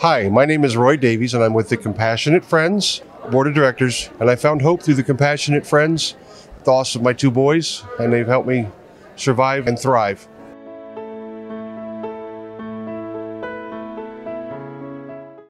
Hi, my name is Roy Davies, and I'm with the Compassionate Friends Board of Directors. And I found hope through the Compassionate Friends, the loss of my two boys, and they've helped me survive and thrive.